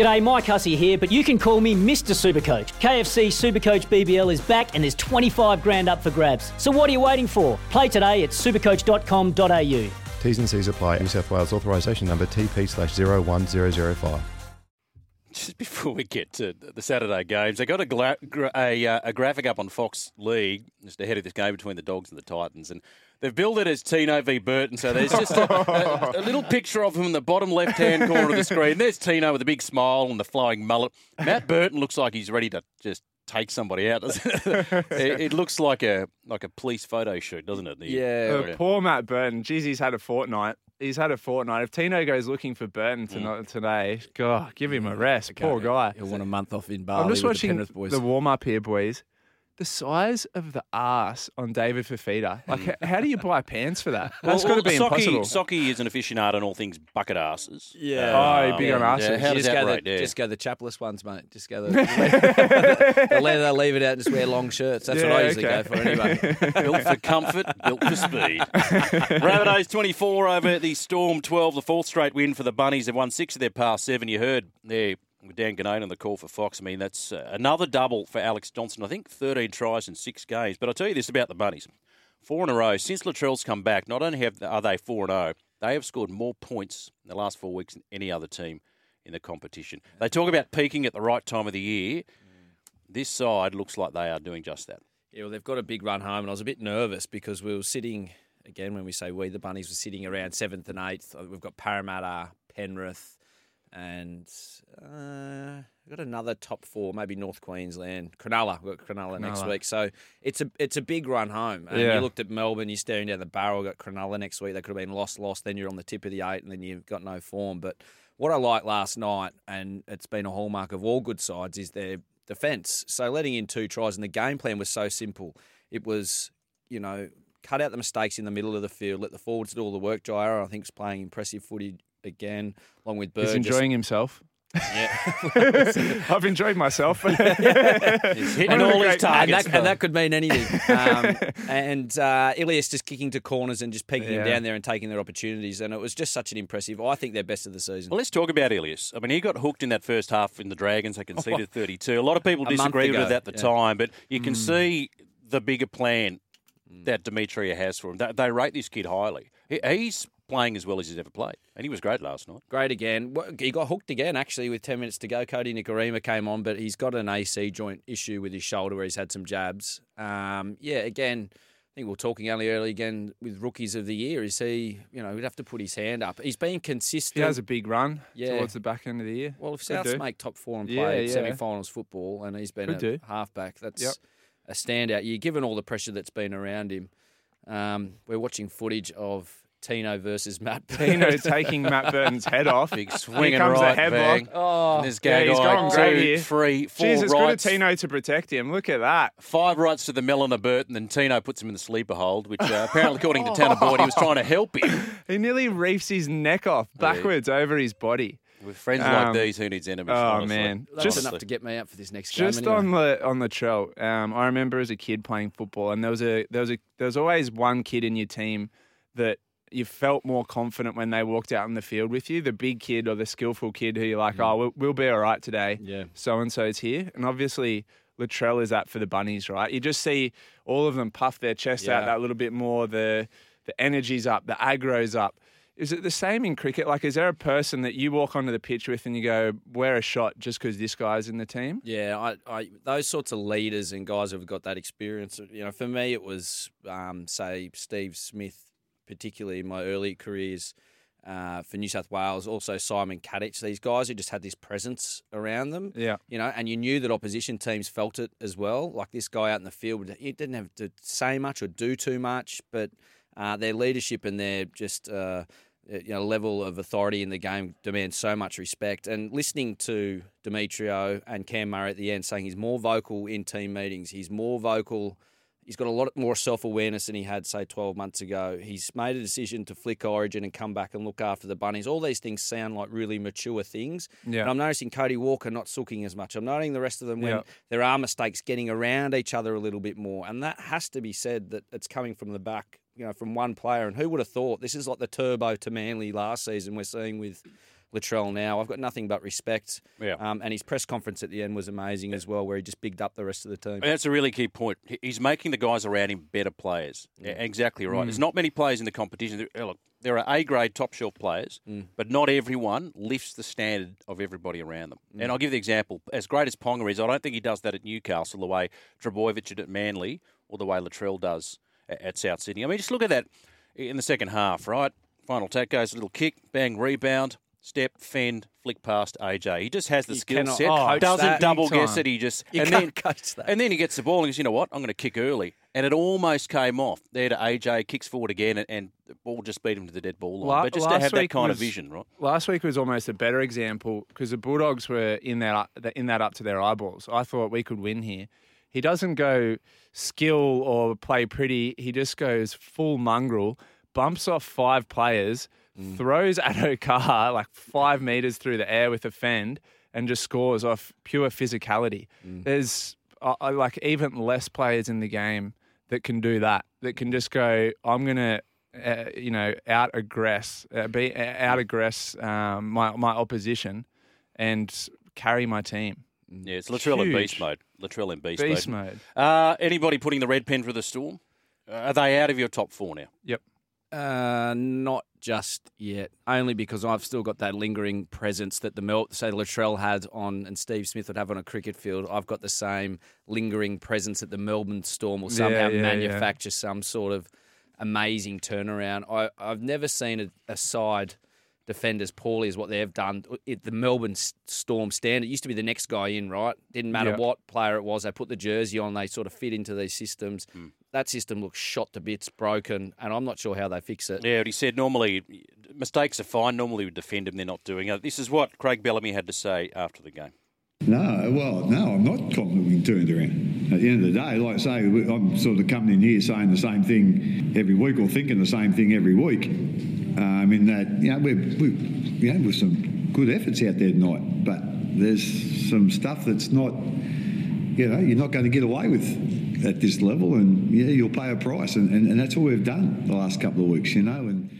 G'day, Mike Hussey here, but you can call me Mr. Supercoach. KFC Supercoach BBL is back and there's 25 grand up for grabs. So what are you waiting for? Play today at supercoach.com.au. T's and C's apply. New South Wales authorisation number TP slash 01005. Just before we get to the Saturday games, they got a, gra- gra- a, uh, a graphic up on Fox League just ahead of this game between the Dogs and the Titans, and they've billed it as Tino v Burton. So there's just a, a, a little picture of him in the bottom left-hand corner of the screen. There's Tino with a big smile and the flowing mullet. Matt Burton looks like he's ready to just take somebody out. it? it, it looks like a like a police photo shoot, doesn't it? The- Uh, yeah. poor Matt Burton. Jeez, he's had a fortnight. He's had a fortnight. If Tino goes looking for Burton Mm. today, God, give him a rest. Poor guy. He'll want a month off in Bali I'm just with watching the boys. the warm up here, boys. The size of the ass on David Fifita. Like, h- how do you hmm. buy pants for that? That's got to be Socky, impossible. Socky is an aficionado on all things bucket asses. Yeah. Um, oh, big on yeah, asses. How You does just that go rate? the Yeah. just go the chapless ones, mate. Just go the they'll, let- they'll leave it out and just wear long shirts. That's what I usually okay. go for anyway. built for comfort, built for speed. Rabbitohs 24 over the Storm 12, the fourth straight win for the Bunnies. They've won six of their past seven. You heard there with Dan Ginnane on the call for Fox. I mean, that's uh, another double for Alex Johnson. I think 13 tries in six games. But I'll tell you this about the Bunnies. Four in a row. Since Latrell's come back, not only have are they 4 0, they have scored more points in the last four weeks than any other team in the competition. They talk about peaking at the right time of the year. This side looks like they are doing just that. Yeah, well, they've got a big run home, and I was a bit nervous because we were sitting again when we say we, the bunnies were sitting around seventh and eighth. We've got Parramatta, Penrith, and uh, we've got another top four, maybe North Queensland, Cronulla. We've got Cronulla, next week, so it's a it's a big run home. And Yeah. you looked at Melbourne, you're staring down the barrel. Got Cronulla next week. They could have been lost, lost. Then you're on the tip of the eight, and then you've got no form. But what I liked last night, and it's been a hallmark of all good sides, is their defence. So letting in two tries, and the game plan was so simple. It was, you know, cut out the mistakes in the middle of the field, let the forwards do all the work. Jai Arrow, I think, is playing impressive footy again, along with Bird. He's enjoying himself. yeah. I've enjoyed myself. He's hitting One of the all his great- and, targets. that, and that could mean anything. Um, and uh, Ilias just kicking to corners and just peeking Yeah. him down there and taking their opportunities. And it was just such an impressive. I think they're best of the season. Well, let's talk about Ilias. I mean, he got hooked in that first half in the Dragons. They conceded 32. A lot of people disagreed with ago, it at the yeah. time, but you can see the bigger plan that Demetriou has for him. They, they rate this kid highly. He, he's playing as well as he's ever played, and he was great last night. Great again. He got hooked again, actually, with 10 minutes to go. Cody Nikorima came on, but he's got an AC joint issue with his shoulder where he's had some jabs. Um, yeah, again, I think we are talking only early again with rookies of the year. Is he, you know, he'd have to put his hand up. He's been consistent. he has a big run Yeah. towards the back end of the year. well, if Could Souths do. make top four and Yeah, play yeah. semi-finals football, and he's been Could a do. halfback, that's Yep. a standout. You given all the pressure that's been around him. Um, we're watching footage of Tino versus Matt. Tino taking Matt Burton's head off. Big Here swinging comes right the headlock. Oh, And this yeah, guy he's guy, going great two, here. three, four Jeez, it's good of. Tino to protect him. Look at that. Five rights to the Melina Burton, and Tino puts him in the sleeper hold, which uh, apparently, according to Tanah Boyd, he was trying to help him. He nearly reefs his neck off backwards over his body. With friends Um, like these, who needs enemies? oh, honestly. man. That Just- enough to get me out for this next game. Just anyway. on the on the trail, um, I remember as a kid playing football, and there was a there was a there was always one kid in your team that you felt more confident when they walked out in the field with you. The big kid or the skillful kid who you're like, oh, we'll, we'll be all right today. Yeah. so and so's here, and obviously Latrell is that for the bunnies, right? You just see all of them puff their chest out that little bit more. The the energy's up, the aggro's up. Is it the same in cricket? Like, is there a person that you walk onto the pitch with and you go, wear a shot just because this guy's in the team? Yeah, I, I, those sorts of leaders and guys who've got that experience. You know, for me, it was um, say Steve Smith, particularly in my early careers uh, for New South Wales. Also Simon Katich. These guys who just had this presence around them. Yeah. You know, and you knew that opposition teams felt it as well. Like this guy out in the field, he didn't have to say much or do too much, but uh, their leadership and their just. Uh, you know, level of authority in the game demands so much respect. And listening to Demetriou and Cam Murray at the end saying he's more vocal in team meetings, he's more vocal. He's got a lot more self awareness than he had, say, 12 months ago. He's made a decision to flick Origin and come back and look after the bunnies. All these things sound like really mature things. Yeah. And I'm noticing Cody Walker not sooking as much. I'm noting the rest of them when Yeah. there are mistakes getting around each other a little bit more. And that has to be said that it's coming from the back, you know, from one player. And who would have thought this is like the turbo to Manly last season we're seeing with Latrell now. I've got nothing but respect. Yeah. Um, and his press conference at the end was amazing as well, where he just bigged up the rest of the team. That's a really key point. He's making the guys around him better players. Yeah, mm. Exactly right. There's mm. not many players in the competition. There- uh, Look, there are A grade top shelf players, mm. but not everyone lifts the standard of everybody around them. And I'll give the example. As great as Ponga is, I don't think he does that at Newcastle the way Trbojevic did at Manly or the way Latrell does at South Sydney. I mean, just look at that in the second half, right? Final tack goes, a little kick, bang, rebound, step, fend, flick past AJ. He just has the You skill set. coach doesn't double guess it. He just You and can't then and then he gets the ball and goes, you know what? I'm going to kick early. And it almost came off. There to AJ, kicks forward again, and, and the ball just beat him to the dead ball line. La- but just to have that kind of vision, right? Last week was almost a better example because the Bulldogs were in that in that up to their eyeballs. I thought we could win here. He doesn't go skill or play pretty. He just goes full mongrel, bumps off five players, throws Addo-Carr like five meters through the air with a fend, and just scores off pure physicality. There's uh, uh, like even less players in the game that can do that. That can just go. I'm gonna uh, you know, out aggress, uh, be out aggress um, my my opposition, and carry my team. Yeah, it's Latrell in beast mode. Latrell in beast, Beast mode. mode. Uh, anybody putting the red pen for the Storm? Uh, are they out of your top four now? Yep. Uh, not just yet. Only because I've still got that lingering presence that the Mel, say Latrell had on, and Steve Smith would have on a cricket field. I've got the same lingering presence that the Melbourne Storm will somehow Yeah, yeah, yeah. manufacture some sort of amazing turnaround. I, I've never seen a, a side defend as poorly as what they've done. It, the Melbourne Storm stand. It used to be the next guy in, right? Didn't matter Yeah. what player it was. They put the jersey on. They sort of fit into these systems. That system looks shot to bits, broken, and I'm not sure how they fix it. Yeah, but he said normally mistakes are fine. Normally we defend them; they're not doing it. This is what Craig Bellamy had to say after the game. No, well, no, I'm not confident we can around. At the end of the day, like I say, I'm sort of coming in here saying the same thing every week or thinking the same thing every week. Um, in that, you know, we're, we, you know, with some good efforts out there tonight, but there's some stuff that's not, you know, you're not going to get away with at this level, and yeah, you'll pay a price, and, and, and that's all we've done the last couple of weeks, you know, and.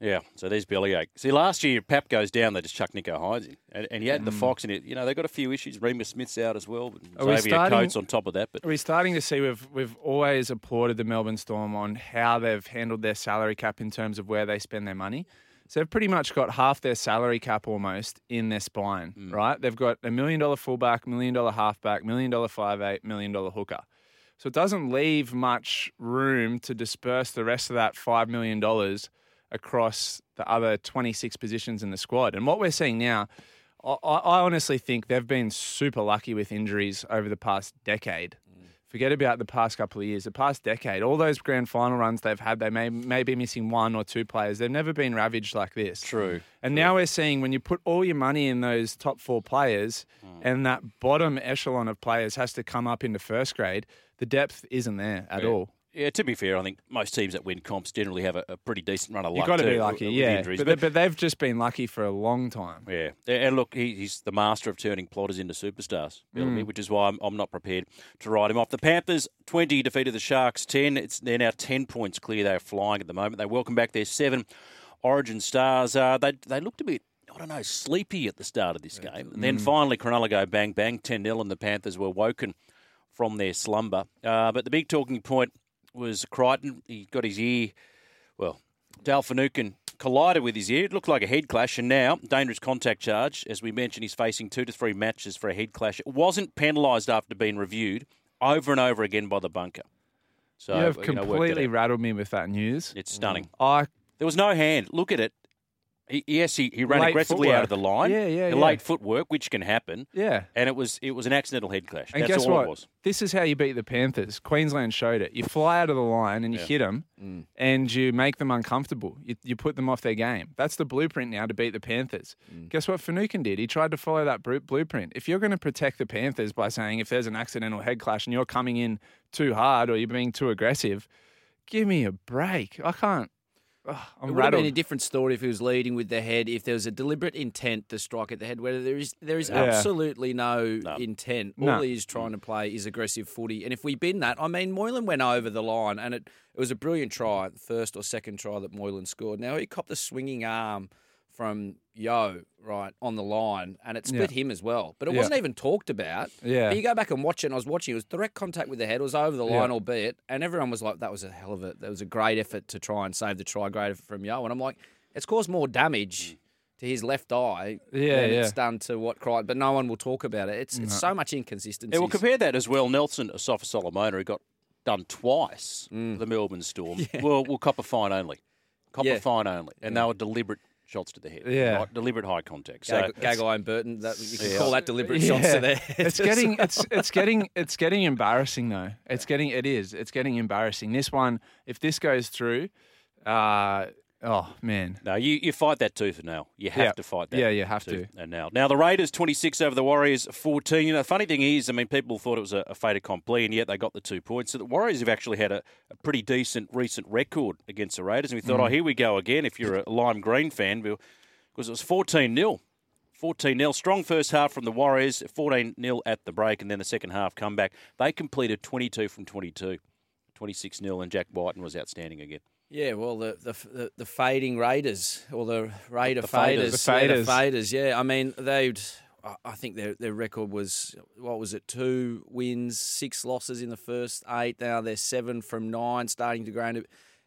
Yeah, so there's bellyache. See, last year Pap goes down, they just chuck Nicho Hynes in, and, and he had the mm. Fox in it. You know, they've got a few issues. Remus Smith's out as well. Are we Xavier starting- Coates on top of that, but Are we starting to see we've we've always applauded the Melbourne Storm on how they've handled their salary cap in terms of where they spend their money. So they've pretty much got half their salary cap almost in their spine, mm. right? They've got a million dollar fullback, million dollar halfback, million dollar five eight, million dollar hooker. So it doesn't leave much room to disperse the rest of that five million dollars across the other twenty six positions in the squad. And what we're seeing now, I, I honestly think they've been super lucky with injuries over the past decade. Forget about the past couple of years. The past decade, all those grand final runs they've had, they may, may be missing one or two players. They've never been ravaged like this. True, And now we're seeing when you put all your money in those top four players hmm. and that bottom echelon of players has to come up into first grade, the depth isn't there at Yeah. all. Yeah. To be fair, I think most teams that win comps generally have a, a pretty decent run of luck. You've got to be lucky, with yeah. Injuries. But, they- but they've just been lucky for a long time. Yeah, and look, he, he's the master of turning plotters into superstars, Mm. which is why I'm, I'm not prepared to write him off. The Panthers 20 defeated the Sharks 10. It's they're now 10 points clear. They're flying at the moment. They welcome back their seven Origin stars. Uh, they they looked a bit. I don't know, sleepy at the start of this game. And Mm. then finally, Cronulla go bang, bang, 10 0, and the Panthers were woken from their slumber. Uh, but the big talking point was Crichton. He got his ear, well, Dale Finucane collided with his ear. It looked like a head clash, and now dangerous contact charge. As we mentioned, he's facing two to three matches for a head clash. It wasn't penalised after being reviewed over and over again by the bunker. So you have you know, completely rattled me with that news. It's stunning. I There was no hand. Look at it. He, yes, he, he ran Late aggressively out of the line. Yeah, yeah, yeah. Late footwork, which can happen. yeah. And it was it was an accidental head clash. And That's guess all what? it was. This is how you beat the Panthers. Queensland showed it. You fly out of the line and you Yeah. hit them, Mm. and you make them uncomfortable. You, you put them off their game. That's the blueprint now to beat the Panthers. Mm. Guess what Finucane did? He tried to follow that blueprint. If you're going to protect the Panthers by saying if there's an accidental head clash and you're coming in too hard or you're being too aggressive, give me a break. I can't. Ugh, I'm It would have been a different story if he was leading with the head. If there was a deliberate intent to strike at the head, where there is there is Yeah. absolutely no, No. intent. All No. he is trying to play is aggressive footy. And if we bin that, I mean, Moylan went over the line, and it, it was a brilliant try, the first or second try that Moylan scored. Now he copped a swinging arm from Yo right on the line, and it split Yeah. him as well. But it Yeah. wasn't even talked about. Yeah. But you go back and watch it, and I was watching. It was direct contact with the head. It was over the line, Yeah. albeit, and everyone was like, "That was a hell of a. That was a great effort to try and save the try. Great effort from Yo." And I'm like, it's caused more damage. To his left eye, Yeah, than it's done to what Crichton, but no one will talk about it. It's it's so much inconsistency. Yeah, well, compare that as well. Nelson Asofa Solomona, who got done twice for the Melbourne Storm. Well, well, cop a fine only. Cop Mm. Yeah. a fine only. And they were deliberate shots to the head. Yeah. Right? Deliberate high contact. So, Gag- Gagai and Burton, that, you can Yeah. call that deliberate shots to their head. It's getting it's it's getting it's getting embarrassing though. It's getting it is. It's getting embarrassing. This one, if this goes through, uh oh man. No, you, you fight that tooth and nail. You have Yeah. to fight that. Yeah, you have to. And nail. Now the Raiders twenty six over the Warriors fourteen. You know, the funny thing is, I mean, people thought it was a, a fait accompli, and yet they got the two points. So the Warriors have actually had a, a pretty decent recent record against the Raiders, and we thought, Mm. oh, here we go again. If you're a lime green fan, because it was fourteen 0 14 0. Strong first half from the Warriors, 14 0 at the break, and then the second half comeback. They completed 22 from 22, 26 0, and Jack Wighton was outstanding again. Yeah, well, the the the, fading Raiders or the Raider The faders. faders, The yeah, faders. the faders. Yeah, I mean they'd. I- think their their record was what was it? Two wins, six losses in the first eight. Now they're seven from nine, starting to gain a,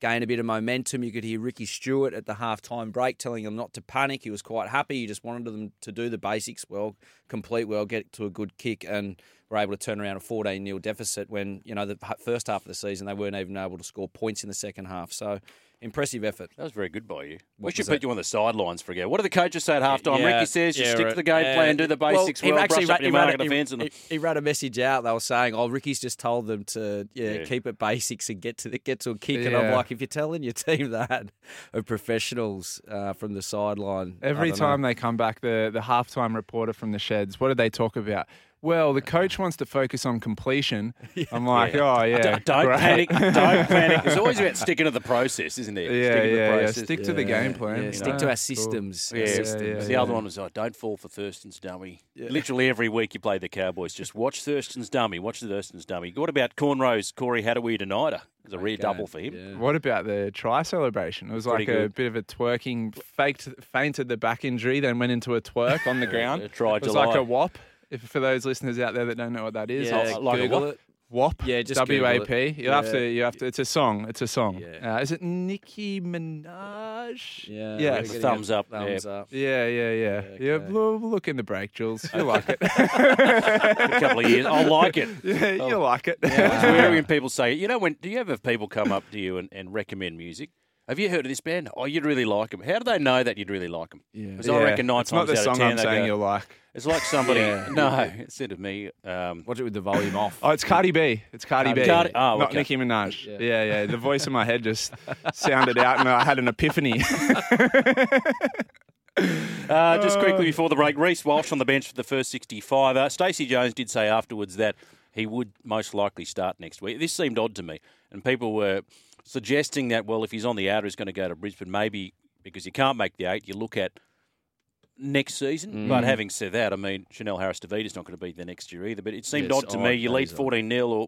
gain a bit of momentum. You could hear Ricky Stuart at the halftime break telling them not to panic. He was quite happy. He just wanted them to do the basics well, complete well, get to a good kick, and were able to turn around a 14 0 deficit when, you know, the first half of the season they weren't even able to score points in the second half. So impressive effort. That was very good by you. we What should put that? you on the sidelines for a go. What do the coaches say at halftime? Yeah, Ricky says you yeah, stick to the game Uh, plan, do the basics he well, actually brush up ran- your he ran mark a- defence. And he, he ran a message out. They were saying, "Oh, Ricky's just told them to yeah, Yeah. keep it basics and get to the, get to a kick." And I'm like, if you're telling your team that of professionals uh, from the sideline, Every don't know. time they come back, the the halftime reporter from the sheds, what do they talk about? Well, the coach wants to focus on completion. I'm like, oh yeah, don't, don't panic. Don't panic. It's always about sticking to the process, isn't it? Yeah, Sticking the yeah, yeah. Stick to the game plan. Yeah, you stick know? to our Cool. systems. our Yeah, systems. yeah, the other one was, oh, don't fall for Thurston's dummy. Literally every week you play the Cowboys, just watch Thurston's dummy, watch the Thurston's dummy. What about Cornrows, Corey Harawira tonight? It was a rare double for him. Yeah. What about the try celebration? It was Pretty like a good. bit of a twerking, faked, fainted the back injury, then went into a twerk on the ground. a try it was July. like a WAP. If for those listeners out there that don't know what that is, Yeah, like Google it. WAP. Yeah, just W Google A P. it. You have Yeah. to. You have to. It's a song. It's a song. Yeah. Uh, is it Nicki Minaj? Yeah, Yeah. we're it's getting thumbs a up, Thumbs up. Yeah, yeah, yeah. Yeah, okay. we'll we'll look in the break, Jules. You like it. a couple of years. I like it. yeah, you like it. Yeah. It's weird when people say, it. you know, when do you ever have people come up to you and, and recommend music? Have you heard of this band? Oh, you'd really like them. How do they know that you'd really like them? Yeah. Because I reckon nine it's not times the out song of ten I'm saying go, you like. It's like somebody. Yeah. No, instead of me. Um, Watch it with the volume off. Oh, it's Cardi B. It's Cardi, B. Cardi- oh, not okay. Nicki Minaj. Yeah. Yeah. yeah, The voice in my head just sounded out, and I had an epiphany. Uh, just quickly before the break, Reece Walsh on the bench for the first 65. Uh, Stacey Jones did say afterwards that he would most likely start next week. This seemed odd to me, and people were suggesting that, well, if he's on the outer, he's going to go to Brisbane. Maybe because you can't make the eight, you look at next season. Mm. But having said that, I mean, Chanel Harris Tavita's not going to be there next year either. But it seemed Yes, odd to odd, me. You that lead is odd. 14 0, or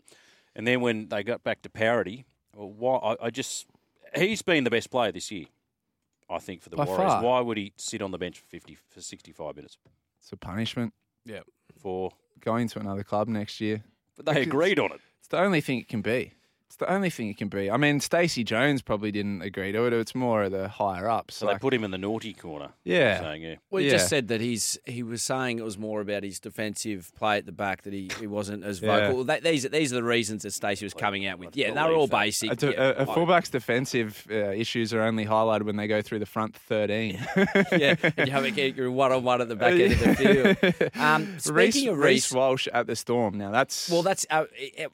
and then when they got back to parity, well, why? I, I just he's been the best player this year. I think for the By Warriors. far. Why would he sit on the bench for fifty for sixty five minutes? it's a punishment Yeah. For going to another club next year. but they agreed on it. It's the only thing it can be. It's the only thing it can be. I mean, Stacey Jones probably didn't agree to it. It's more of the higher ups. So like- they put him in the naughty corner. Yeah. saying yeah. Well, he Yeah. just said that he's he was saying it was more about his defensive play at the back that he, he wasn't as Yeah. vocal. That, these these are the reasons that Stacey was coming out with. Yeah, I they were all that. basic. A, de- yeah, a, a I- fullback's defensive uh, issues are only highlighted when they go through the front 13. yeah, and you have a you're one on one at the back end of the field. Um, speaking Reece, of Reece Reece, Walsh at the Storm. Now that's well, that's uh,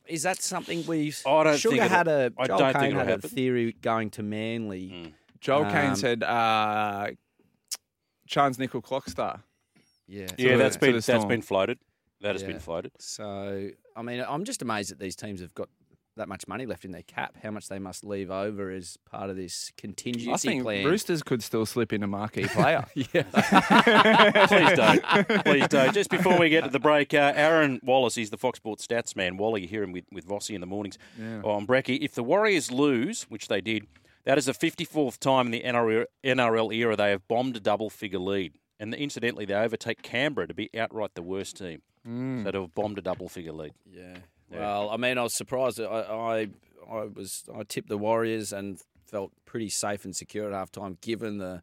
is that something we? I don't Sugar think it'll- had a I Joel don't think Kane it'll had a theory going to Manly. Joel Kane um, said. Uh, Chance Nickel Clockstar. Yeah, Yeah, the- that's to been the that's Storm. been floated. That has Yeah. been floated. So, I mean, I'm just amazed that these teams have got that much money left in their cap. How much they must leave over as part of this contingency I think plan. Roosters could still slip in a marquee player. yeah. Please don't. Please don't. Just before we get to the break, uh, Aaron Wallace, he's the Fox Sports stats man. Wally, you hear him with, with Vossi in the mornings yeah. on Brecky. If the Warriors lose, which they did, That is the 54th time in the NRL, NRL era they have bombed a double figure lead. And incidentally, they overtake Canberra to be outright the worst team. So to have bombed a double figure lead. Yeah. Well, I mean, I was surprised. I, I, I was, I tipped the Warriors and felt pretty safe and secure at halftime, given the,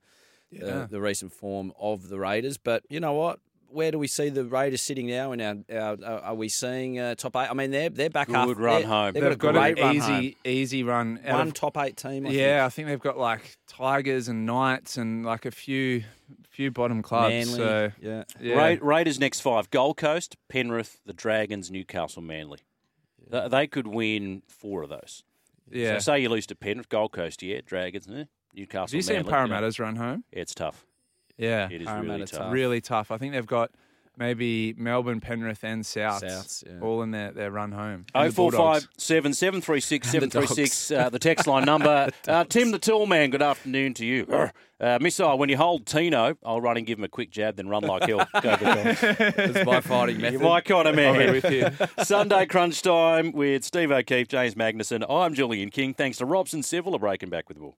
Yeah. the the recent form of the Raiders. But you know what? Where do we see the Raiders sitting now? In our, our uh, are we seeing uh, top eight? I mean, they're they're back Good half. run they're- home. They've, They've got, got a great an run easy, home. easy run. out One of- top eight team. I yeah, I think they've got like Tigers and Knights and like a few, few bottom think. clubs. Manly. So yeah. yeah, Ra- Raiders next five: Gold Coast, Penrith, the Dragons, Newcastle, Manly. Th- They could win four of those. yeah. So say you lose to Penrith, Gold Coast, yeah, Dragons, eh? Newcastle. Have you seen Manly, you know. Parramatta's run home? Yeah, it's tough. Yeah, It is really Parramatta tough. tough. really tough. I think they've got maybe Melbourne, Penrith, and Souths, Souths, yeah. all in their, their run home. Oh And the four Bulldogs. five seven seven three six And seven the three six. Uh, the text line number. uh, Tim the Tool Man. Good afternoon to you. Uh, Missile. When you hold Tino, I'll run and give him a quick jab, then run like hell. Go, go, go. It's my fighting method. You're my kind of I'll be man. with you. Sunday crunch time with Steve O'Keefe, James Magnussen. I'm Julian King. Thanks to Robson Civil. A breaking back with the Will.